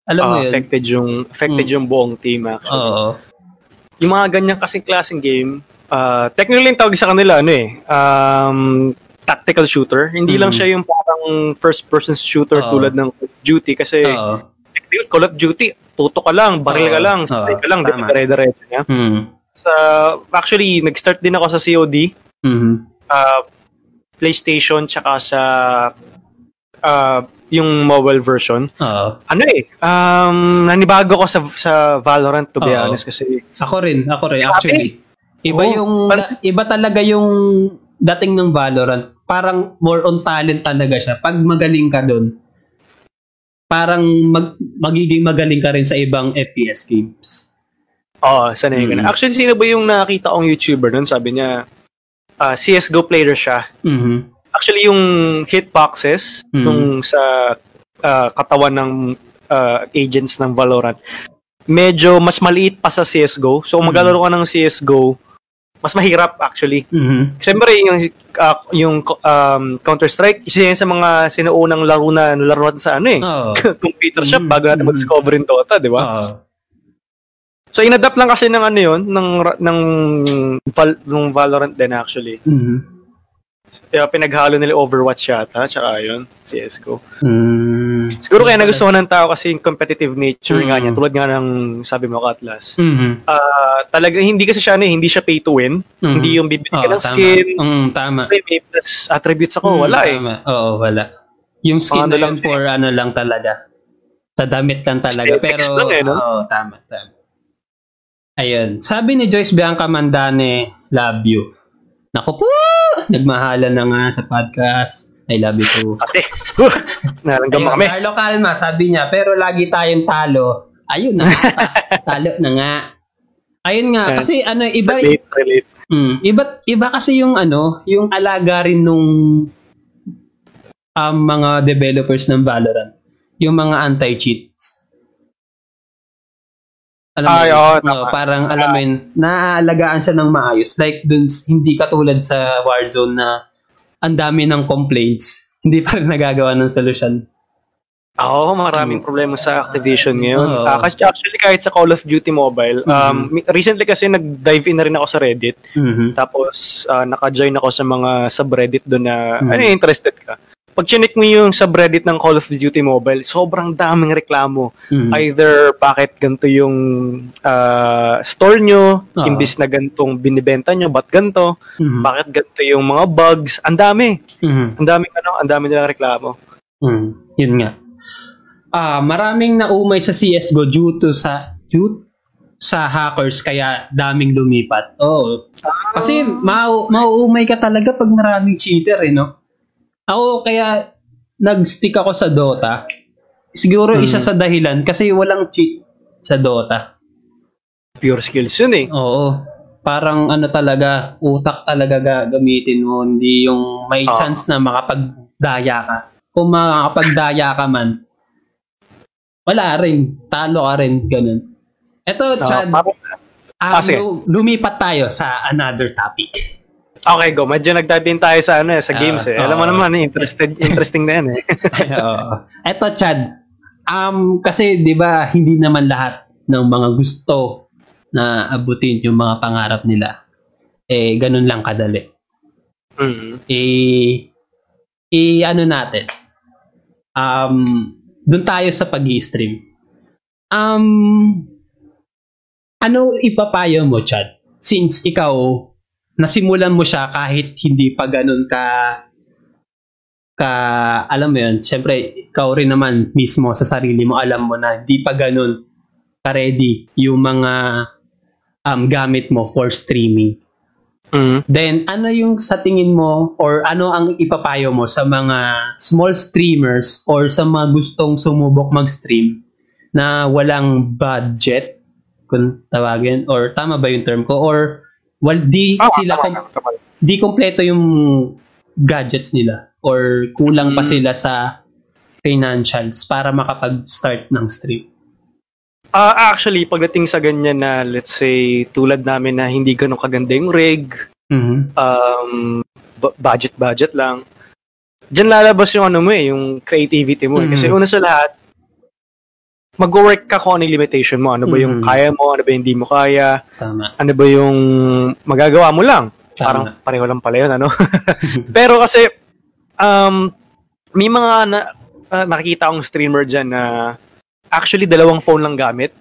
Alam mo Ah, yun? affected yung affected Mm. yung buong team actually. Oo. Yung mga ganyan kasing klaseng game, uh, technically yung tawag sa kanila ano eh, um, tactical shooter. Hindi lang Mm. siya yung parang first person shooter Oo. tulad ng Call of Duty kasi technically, Call of Duty, tuto ka lang, baril ka lang, spray ka lang, dire-diretso niya. Hmm. Sa, actually, nag-start din ako sa COD, Mhm. uh, PlayStation, tsaka sa uh, yung mobile version. Oo. Ano eh, um, nanibago ko sa sa Valorant to be Oo. honest kasi Ako rin, ako rin actually. Iba Oo. yung Parang- iba talaga yung dating ng Valorant. Parang more on talent talaga siya. Pag magaling ka doon, parang mag, magiging magaling ka rin sa ibang FPS games. Oo, sanay ka Mm. na. Actually, sino ba yung nakita kong YouTuber nun? Sabi niya, ah, CSGO player siya. Mhm. Actually, yung hitboxes Mm. nung sa ah, katawan ng ah, agents ng Valorant, medyo mas maliit pa sa CSGO. So, kung Mm. maglalaro ka ng CSGO, mas mahirap actually. Mhm. Siyempre, yung, ah, yung um, Counter-Strike, isa yan sa mga sinuunang laro na nalaro natin sa ano eh. Oo. computer shop Mm, bago natin mm. mag-discover yung Dota, di ba? Oo. So inadapt lang kasi ng ano 'yon, ng ng Val, ng Valorant din actually. Mhm. Kaya pinaghalo nila Overwatch yata, tsaka 'yon, CS:GO. Mm. Siguro kaya nagustuhan ng tao kasi yung competitive nature nga Mm. niya, tulad nga ng sabi mo Atlas. Mhm. Ah, talaga hindi kasi siya ano, eh, hindi siya pay to win. Mhm. Hindi yung bibili ka ng tama. skin, Mm, tama. may plus attributes ako, Mm, wala eh. tama. Oo, wala. Yung skin Ano na lang for ano lang talaga. Sa damit lang talaga. Aesthetics Pero, lang eh, no? oo, tama, tama. Ayun. Sabi ni Joyce Bianca Mandane, love you. Naku po! Nagmahalan na nga sa podcast. I love you too. Kasi, huh, naranggam Ayun, kami. Carlo Calma, sabi niya, pero lagi tayong talo. Ayun na talo na nga. Ayun nga, kasi ano, iba, Relate, relate. Mm, iba iba kasi yung ano, yung alaga rin nung um, mga developers ng Valorant, yung mga anti-cheats. Alam mo, Ay, oo, Oo, tama. parang Saka- alam mo yun, naaalagaan siya ng maayos. Like dun, hindi katulad sa Warzone na ang dami ng complaints, hindi pa rin nagagawa ng solusyon. Oo, maraming problema sa Activision ngayon. Ah, kasi actually, kahit sa Call of Duty Mobile, um, mi- recently kasi nag-dive in na rin ako sa Reddit. Mhm. Tapos, ah, naka-join ako sa mga subreddit doon na, Mhm. ano interested ka? Pag chinik mo yung subreddit ng Call of Duty Mobile, sobrang daming reklamo. Mhm. Either bakit ganito yung ah, store nyo, Oo. imbis na gantong binibenta nyo, ba't ganito? Mhm. Bakit ganito yung mga bugs? Ang dami. Mhm. Ang daming ano, ang dami nilang reklamo. Mm, yun nga. Ah, maraming naumay sa CS:GO due to sa due sa hackers kaya daming lumipat. Oo. Kasi mau mauumay ka talaga pag maraming cheater eh, no? Ako kaya nag-stick ako sa Dota. Siguro Hmm. isa sa dahilan kasi walang cheat sa Dota. Pure skills yun eh. Oo. Parang ano talaga, utak talaga gagamitin mo, hindi yung may Oo. chance na makapagdaya ka. Kung makakapagdaya ka man, wala rin. Talo ka rin. Ganun. Ito, Ah, Chad, parang, Ah, Ah, sige. lumipat tayo sa another topic. Okay, go. Medyo nagdive din tayo sa ano eh, sa Ah, games eh. Alam mo naman, eh, interested, interesting na yan eh. Oo. Eto, Chad. Um, kasi, di ba, hindi naman lahat ng mga gusto na abutin yung mga pangarap nila. Eh, ganun lang kadali. mm. Eh, eh, ano natin? Um, doon tayo sa pag-stream. Um, ano ipapayo mo, Chad? Since ikaw, nasimulan mo siya kahit hindi pa ganun ka ka alam mo yun, syempre ikaw rin naman mismo sa sarili mo alam mo na di pa ganun ka-ready yung mga um, gamit mo for streaming. Mm. Then, ano yung sa tingin mo or ano ang ipapayo mo sa mga small streamers or sa mga gustong sumubok mag-stream na walang budget, kung tawagin, or tama ba yung term ko, or wal, di Ah, sila, tama, kom- tama, di kompleto yung gadgets nila or kulang pa Mm. sila sa financials para makapag-start ng stream. Ah, actually, pagdating sa ganyan na, let's say, tulad namin na hindi ganun kaganda yung rig, Mhm. um, bu- budget-budget lang, Diyan lalabas yung ano mo eh, yung creativity mo eh. Kasi Mhm. una sa lahat, mag-work ka kung ano yung limitation mo. Ano ba yung Mhm. kaya mo, ano ba yung hindi mo kaya, Tama. ano ba yung magagawa mo lang. Tama. Parang pareho lang pala yun, ano? Pero kasi, um, may mga na, ah, nakikita akong streamer dyan na actually dalawang phone lang gamit.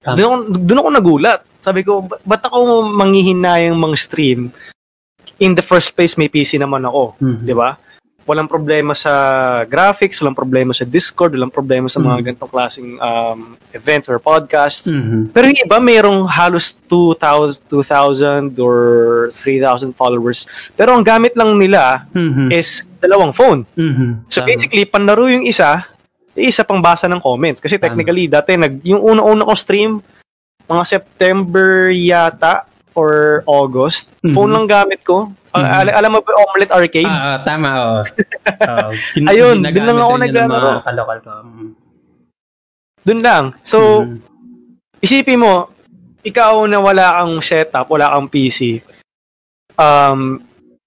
Tama. Doon ako, doon ako nagulat. Sabi ko, "Ba- ba't ako manghihinayang mang stream? In the first place, may PC naman ako. Mhm. Di ba? Walang problema sa graphics, walang problema sa Discord, walang problema sa mga Mm. ganitong klaseng um, events or podcasts. Mhm. Pero yung iba, mayroong halos 2,000, 2,000 or 3,000 followers. Pero ang gamit lang nila Mhm. is dalawang phone. Mhm. So basically, panlaro yung isa, yung isa pang basa ng comments. Kasi Tama. technically, dati, nag, yung una-una ko stream, mga September yata or August, Mhm. phone lang gamit ko. Mhm. al- alam mo ba Omelette Arcade? Ah, ah, tama, oo. Oo. Kin- Ayun, dun lang ako naglalaro. kalokal ko. Mhm. Doon lang. So, Mhm. isipin mo, ikaw na wala kang setup, wala kang PC, um,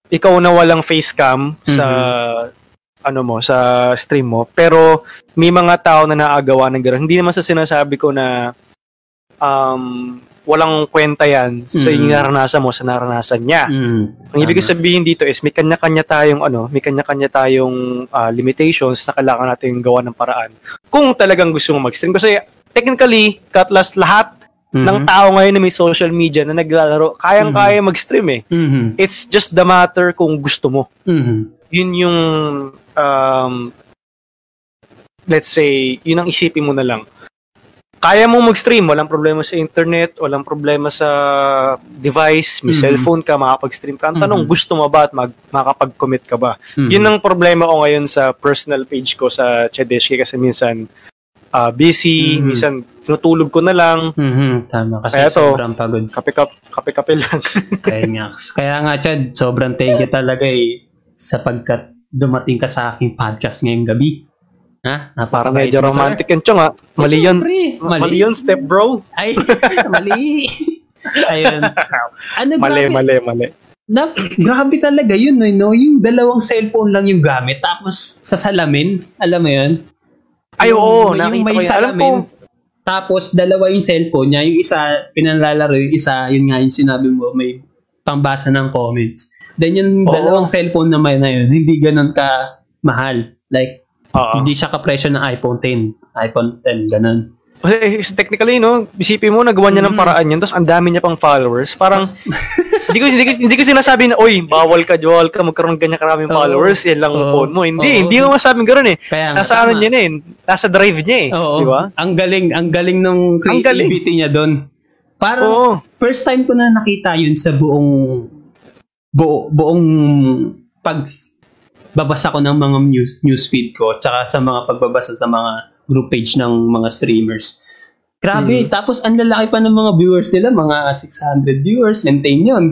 ikaw na walang facecam sa ano mo, sa stream mo, pero may mga tao na naagawa ng gano'n. Hindi naman sa sinasabi ko na um, walang kwenta yan sa yung naranasan mo sa naranasan niya. Mhm. Ang ibig sabihin dito is may kanya-kanya tayong ano, may kanya-kanya tayong ah, limitations na kailangan natin gawa ng paraan. Kung talagang gusto mo mag-stream kasi technically, katlas lahat Mhm. ng tao ngayon na may social media na naglalaro, kayang-kaya mag-stream eh. Mhm. It's just the matter kung gusto mo. Mhm. Yun yung um, let's say, yun ang isipin mo na lang. Kaya mo mag-stream, walang problema sa internet, walang problema sa device, may Mhm. cellphone ka, makapag-stream ka. Ang tanong, Mhm. gusto mo ba at mag, makakapag-commit ka ba? Mhm. Yun ang problema ko ngayon sa personal page ko sa Chedeshki kasi minsan ah, busy, Mhm. minsan tinutulog ko na lang, Mhm. Tama. Kasi Kaya to, sobrang pagod. kape-kape, kape-kape lang. Kaya nga, kaya nga Chad, sobrang thank you talaga eh sapagkat dumating ka sa aking podcast ngayong gabi. Ha? Para medyo romantic yun, Chong, ah. Mali yun. Siyempre, Mali yun, step bro. Ay, mali. Ayun. Ano Mali, grabe, mali, mali. Na, grabe talaga yun, no, no? Yung dalawang cellphone lang yung gamit, tapos sa salamin, alam mo yun? Ay, Yung- oo, yung nakita may. Alam ko, salamin, tapos dalawa yung cellphone niya, yung isa pinalalaro, yung isa, yun nga yung sinabi mo, may pambasa ng comments. Then yung Oo. dalawang cellphone naman na yun, hindi ganun ka mahal. Like, Oo. hindi siya kapresyo ng iPhone 10. iPhone 10, ganun. Kasi eh, technically, no, isipin mo, nagawa niya ng Mhm. paraan yun, tapos ang dami niya pang followers. Parang, hindi ko, hindi ko, hindi ko sinasabi na, oy, bawal ka, bawal ka magkaroon ng ganyan karaming Oo. followers, yan lang ang Oo. phone mo. Hindi, Oo. hindi ko masabing gano'n eh. Kaya Nasa ano niya na eh, nasa drive niya eh. Oo. Di ba? Ang galing, ang galing ng galing. creativity niya doon. Parang, Oo. first time ko na nakita yun sa buong buo, buong pag babasa ko ng mga news, news feed ko tsaka sa mga pagbabasa sa mga group page ng mga streamers. Grabe, Mhm. tapos ang lalaki pa ng mga viewers nila, mga 600 viewers, maintain yun.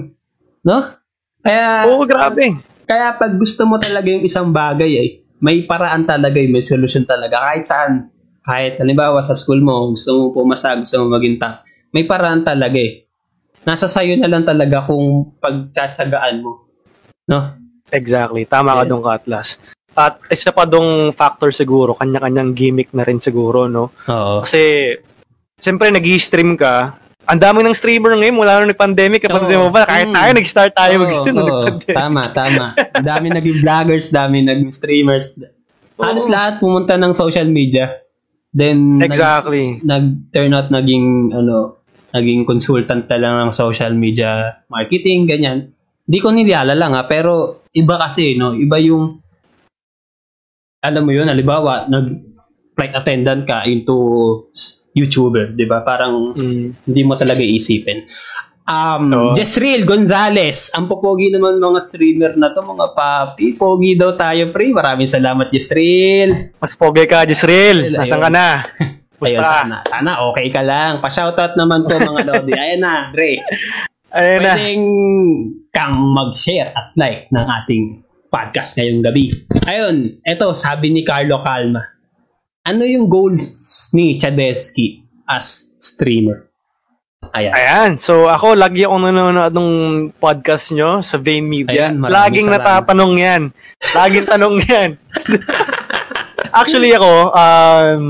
No? Kaya, Oo, grabe. kaya pag gusto mo talaga yung isang bagay eh, may paraan talaga, eh, may solusyon talaga. Kahit saan. Kahit halimbawa sa school mo, gusto mo pumasa, gusto mo maging top. May paraan talaga eh. nasa sayo na lang talaga kung pagtsatsagaan mo. No? Exactly. Tama ka Yeah. doon, Katlas. At isa pa dong factor siguro, kanya-kanyang gimmick na rin siguro, no? Oo. Kasi, siyempre, nag stream ka. Ang dami ng streamer ngayon, mula nung nag-pandemic, napansin mo ba? Kahit Mm. tayo, nag-start tayo Oo, mag-stream oo. nag-pandemic. Tama, tama. Ang dami naging vloggers, dami naging streamers. Halos lahat pumunta ng social media. Then, nag- Exactly. nag-turn out naging, ano, naging consultant na lang ng social media marketing, ganyan. Hindi ko nilala lang ha, pero iba kasi, no? Iba yung, alam mo yun, halimbawa, nag flight attendant ka into YouTuber, di ba? Parang Mm. hindi mo talaga isipin. Um, Oo. Jezreel Gonzalez, ang popogi naman mga streamer na to, mga papi. Pogi daw tayo, pre. Maraming salamat, Jezreel. Mas pogi ka. Ayun. Nasaan ka na? Ayun, sana, sana okay ka lang. Pa-shoutout naman to mga Lodi. Ayan na, Dre. Ayun na. Pwedeng kang mag-share at like ng ating podcast ngayong gabi. Ayun, eto, sabi ni Carlo Calma. Ano yung goals ni Chadesky as streamer? Ayan. Ayan. So, ako, lagi akong nanonood ng podcast nyo sa Vane Media. Ayan, Laging salamat. natatanong yan. Laging tanong yan. Actually, ako, um,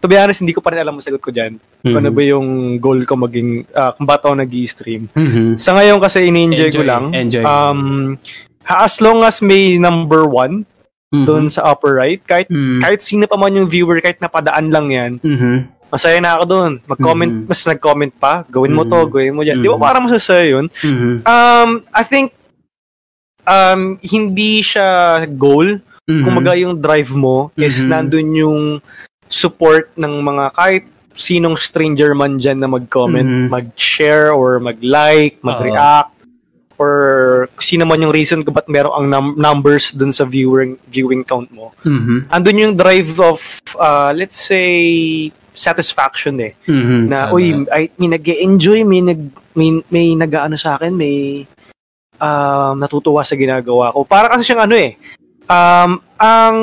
to be honest, hindi ko pa rin alam ang sagot ko dyan. Kung ano Mhm. ba yung goal ko maging, ah, kung ba't ako nag stream Mhm. Sa ngayon kasi, ini-enjoy ko lang. enjoy. Um, as long as may number one Mhm. doon sa upper right, kahit Mhm. kahit sino pa man yung viewer, kahit napadaan lang yan, Mhm. masaya na ako doon. Mag-comment, Mhm. mas nag-comment pa, gawin mo to, Mhm. gawin mo yan. Di ba Mhm. parang masasaya yun? Mhm. Um, I think, um, hindi siya goal. Mhm. Kumaga yung drive mo is Mhm. nandun yung support ng mga kahit sinong stranger man dyan na mag-comment, Mhm. mag-share or mag-like, mag-react, or sino man yung reason kung ba't meron ang num- numbers dun sa viewing viewing count mo. Mhm. Andun yung drive of, uh, let's say, satisfaction eh. Mhm. Na, Tama. uy, ay, may nag enjoy may nag, may, may nag-ano sa akin, may um, natutuwa sa ginagawa ko. Para kasi siyang ano eh, um, ang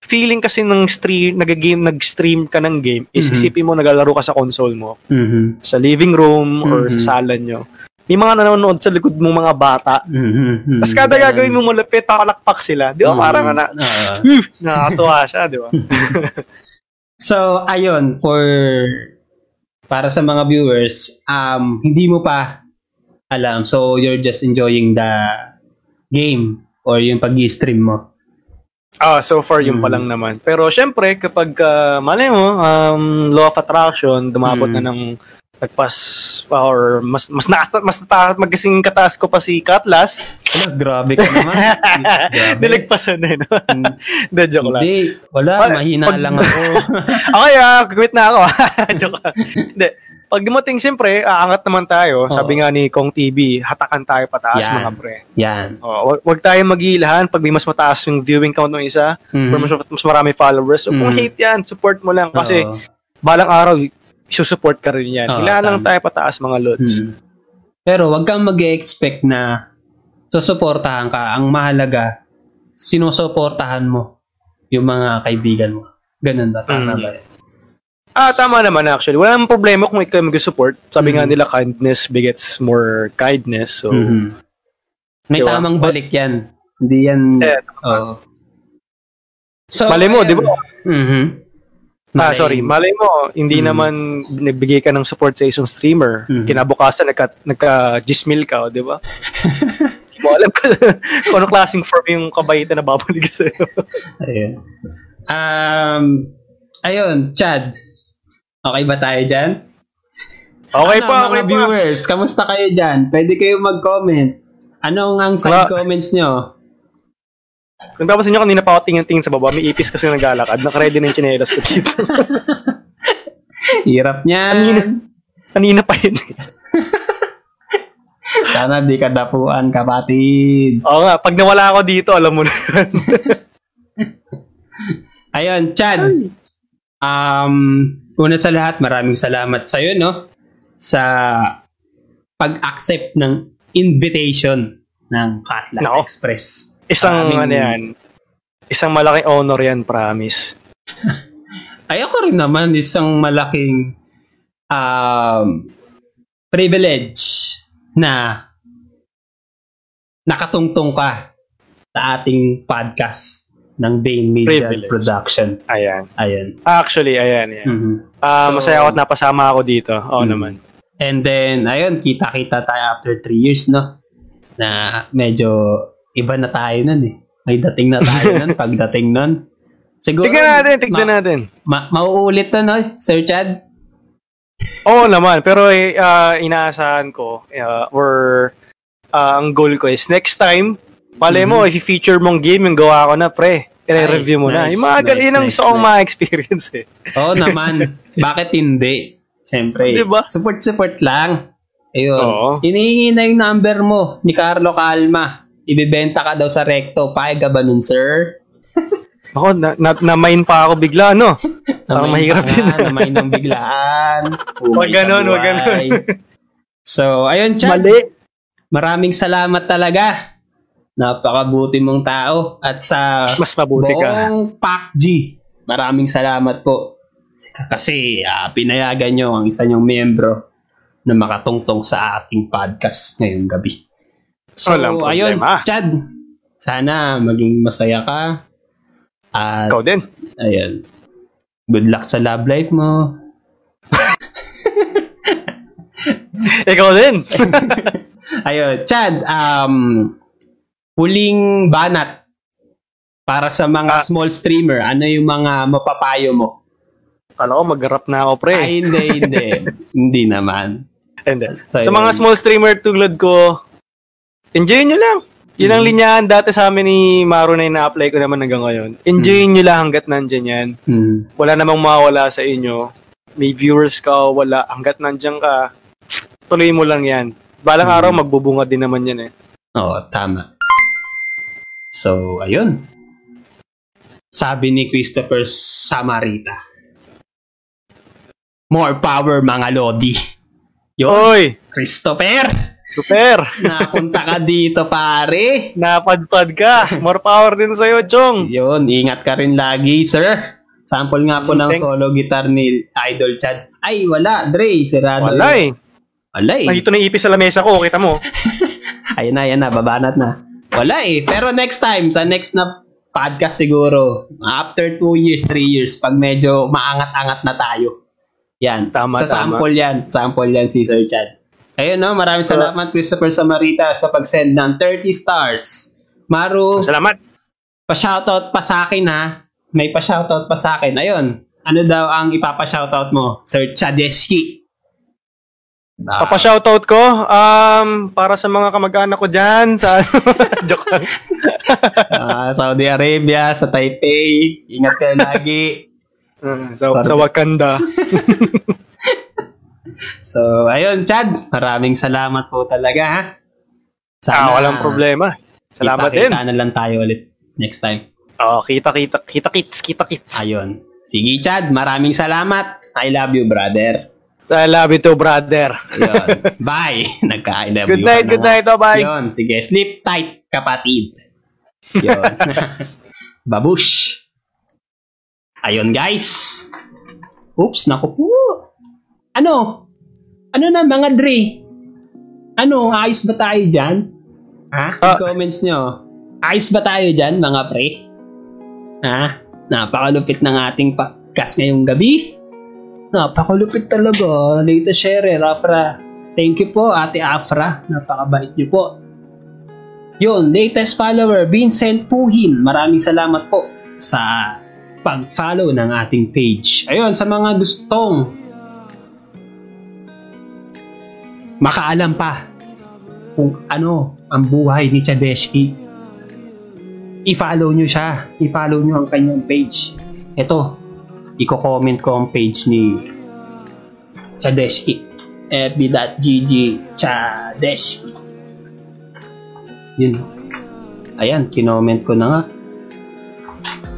feeling kasi ng stream, nag-game, nag-stream ka ng game, is Mhm. isipin mo naglalaro ka sa console mo, Mhm. sa living room, or Mhm. sa sala nyo. May mga nanonood sa likod mong mga bata. Mhm. Tapos kada gagawin mo malapit, pakalakpak sila. Di ba? Mhm. Parang na, Ah. nakakatuwa siya, di ba? So, ayun, for para sa mga viewers, um, hindi mo pa alam. So, you're just enjoying the game or yung pag-stream mo. Ah, so far yun Mm. pa lang naman. Pero syempre, kapag uh, malay mo, um, law of attraction, dumabot Mm. na ng nagpas or mas mas na, mas ta, magasing kataas ko pa si Katlas. Ano, grabe ka naman. Nilagpasan na yun. Hindi, joke lang. Hindi, wala, Pag- mahina pag- lang ako. Okay, ah, quit na ako. joke lang. Hindi. Pag dumating, siyempre, aangat naman tayo. Sabi nga ni Kong TV, hatakan tayo pataas Yan. mga pre. Yan. Oh, wag, wag tayo mag-iilahan pag may mas mataas yung viewing count ng isa, Mhm. or mas, mas marami followers. So, kung Mhm. hate yan, support mo lang. Kasi, Oo. balang araw, isusupport ka rin yan. Oo, lang tayo pataas mga lods. Mhm. Pero wag kang mag-expect na susuportahan ka. Ang mahalaga, sinusuportahan mo yung mga kaibigan mo. Ganun ba? Tama Mhm. ba? Ah, tama naman actually. Wala namang problema kung ikaw mag-support. Sabi nga Mhm. nila, kindness begets more kindness. So, Mhm. May Diba? tamang balik yan. Hindi yan... Eh, Oo. So, malay mo, di ba? Mhm. Ah, sorry. Malay mo, hindi Mhm. naman nagbigay ka ng support sa isang streamer. Mhm. Kinabukasan, nagka, nagka-gismil ka, di ba? Hindi mo alam ka, kung anong klaseng form yung kabaitan na babalik sa'yo. Ayun. Um, ayun, Chad. Okay ba tayo dyan? Okay Ano, pa, mga okay pa. viewers, kamusta kayo dyan? Pwede kayo mag-comment. Anong ang side Wala. comments nyo? Kung tapos nyo kanina pa ako tingin-tingin sa baba, may ipis kasi naglalakad. Nakaready na yung chinelas ko dito. Hirap niyan. Kanina. kanina pa yun. Sana di ka dapuan, kapatid. Oo nga, pag nawala ako dito, alam mo na yun. Ayun, Chad. Um, una sa lahat, maraming salamat sa iyo, no? Sa pag-accept ng invitation ng Katlas Nako. Express. Isang, Maraming- ano yan, isang malaking honor yan, promise. Ay, ako rin naman, isang malaking um, privilege na nakatungtong ka sa ating podcast ng Bane Media Privilege. Production. Ayan. Ayan. Actually, ayan, yan. Mhm. Ah, So- masaya ako at napasama ako dito. Oo Mm. naman. And then, ayun, kita-kita tayo after three years, no? Na medyo iba na tayo nun eh. May dating na tayo nun, pagdating nun. Siguro, Tignan natin, tignan ma- natin. Ma- mauulit to, no, Sir Chad? Oo naman, pero eh, ah, inaasahan ko, uh, or ah, ang goal ko is next time, palay mo, i-feature mong game yung gawa ko na, pre. I-review mo na. nice, Yung mga nice, nice, yun ang nice, gusto kong nice. ma-experience eh. Oo naman. Bakit hindi? Siyempre. Diba? Support-support lang. Ayun. Oo. Hinihingi na yung number mo ni Carlo Calma. Ibibenta ka daw sa recto. Payag ka ba nun, sir? Ako, na, na, na-mine pa ako bigla, no? Parang mahirap yun. Namain ng biglaan. Wag Umay ganun, sa wag ganun. So, ayun, Chad. Mali. Maraming salamat talaga. Napakabuti mong tao. At sa Mas mabuti ka. buong PAC-G, maraming salamat po. Kasi ah, pinayagan nyo ang isa nyong miyembro na makatungtong sa ating podcast ngayong gabi. So, Walang ayun, problema. Chad, sana maging masaya ka. At, Ikaw din. ayun, good luck sa love life mo. Ikaw din. Ayun, Chad, um, huling banat para sa mga Ah. small streamer, ano yung mga mapapayo mo? Kala ko mag-rap na ako, pre. Ay, hindi, hindi. hindi naman. And then, So, sa mga small streamer tulad ko, enjoy nyo lang. Yun ang Mm. linyahan dati sa amin ni Maro na ina-apply ko naman hanggang ngayon. Enjoy nyo lang hanggat nandyan yan. Hmm. Wala namang mawawala sa inyo. May viewers ka o wala. Hanggat nandyan ka, tuloy mo lang yan. Balang Mm. araw, magbubunga din naman yan eh. Oo, tama. So, ayun. Sabi ni Christopher Samarita. More power, mga Lodi. Yun, Oy! Christopher! Super! Napunta ka dito, pare. Napadpad ka! More power din sa'yo, Chong! Yun, ingat ka rin lagi, sir. Sample nga po ng Thank- solo guitar ni Idol Chad. Ay, wala, Dre. Sirado. Wala eh. Wala eh. Nakito na ipis sa lamesa ko, kita mo. Ayun na, yan na, babanat na. Wala eh. Pero next time, sa next na podcast siguro, after 2 years, 3 years, pag medyo maangat-angat na tayo. Yan. Tama, sa tama. sample yan. Sample yan si Sir Chad. Ayun no, maraming So- salamat Christopher Samarita sa pag-send ng 30 stars. Maru, Salamat! pa-shoutout pa sa akin ha. May pa-shoutout pa sa akin. Ayun. Ano daw ang ipapa-shoutout mo? Sir Chadeski. Ah, Papa-shoutout ko, um, para sa mga kamag-anak ko dyan, sa... Joke lang. ah, Saudi Arabia, sa Taipei. Ingat ka lagi. Uh, sa, sa Wakanda. So, ayun, Chad. Maraming salamat po talaga, ha? Ah, walang problema. Salamat din. Kita na lang tayo ulit next time. Oh, kita, kita, kita kits, kita kits. Ayun. Sige, Chad. Maraming salamat. I love you, brother. I love you too, brother. Ayun. Bye. Nagka-I love Good you night, na good night, bye-bye. Yun. Sige, sleep tight, kapatid. Yun. Babush. Ayun, guys. Oops, naku po. Ano? Ano na, mga Dre? Ano, ayos ba tayo dyan? Ha? Ah. Comments nyo. Ayos ba tayo dyan, mga pre? Ha? Napakalupit ng ating podcast ngayong gabi. Napakalupit talaga. Latest share, Afra. Thank you po, Ate Afra. Napakabait niyo po. Yun, latest follower, Vincent Puhin. Maraming salamat po sa pag-follow ng ating page. Ayun, sa mga gustong makaalam pa kung ano ang buhay ni Chadeski, i-follow nyo siya. I-follow nyo ang kanyang page. Ito, i-comment ko ang page ni Chadeski. fb.gg Chadeski. Yun. Ayan, kinoment ko na nga.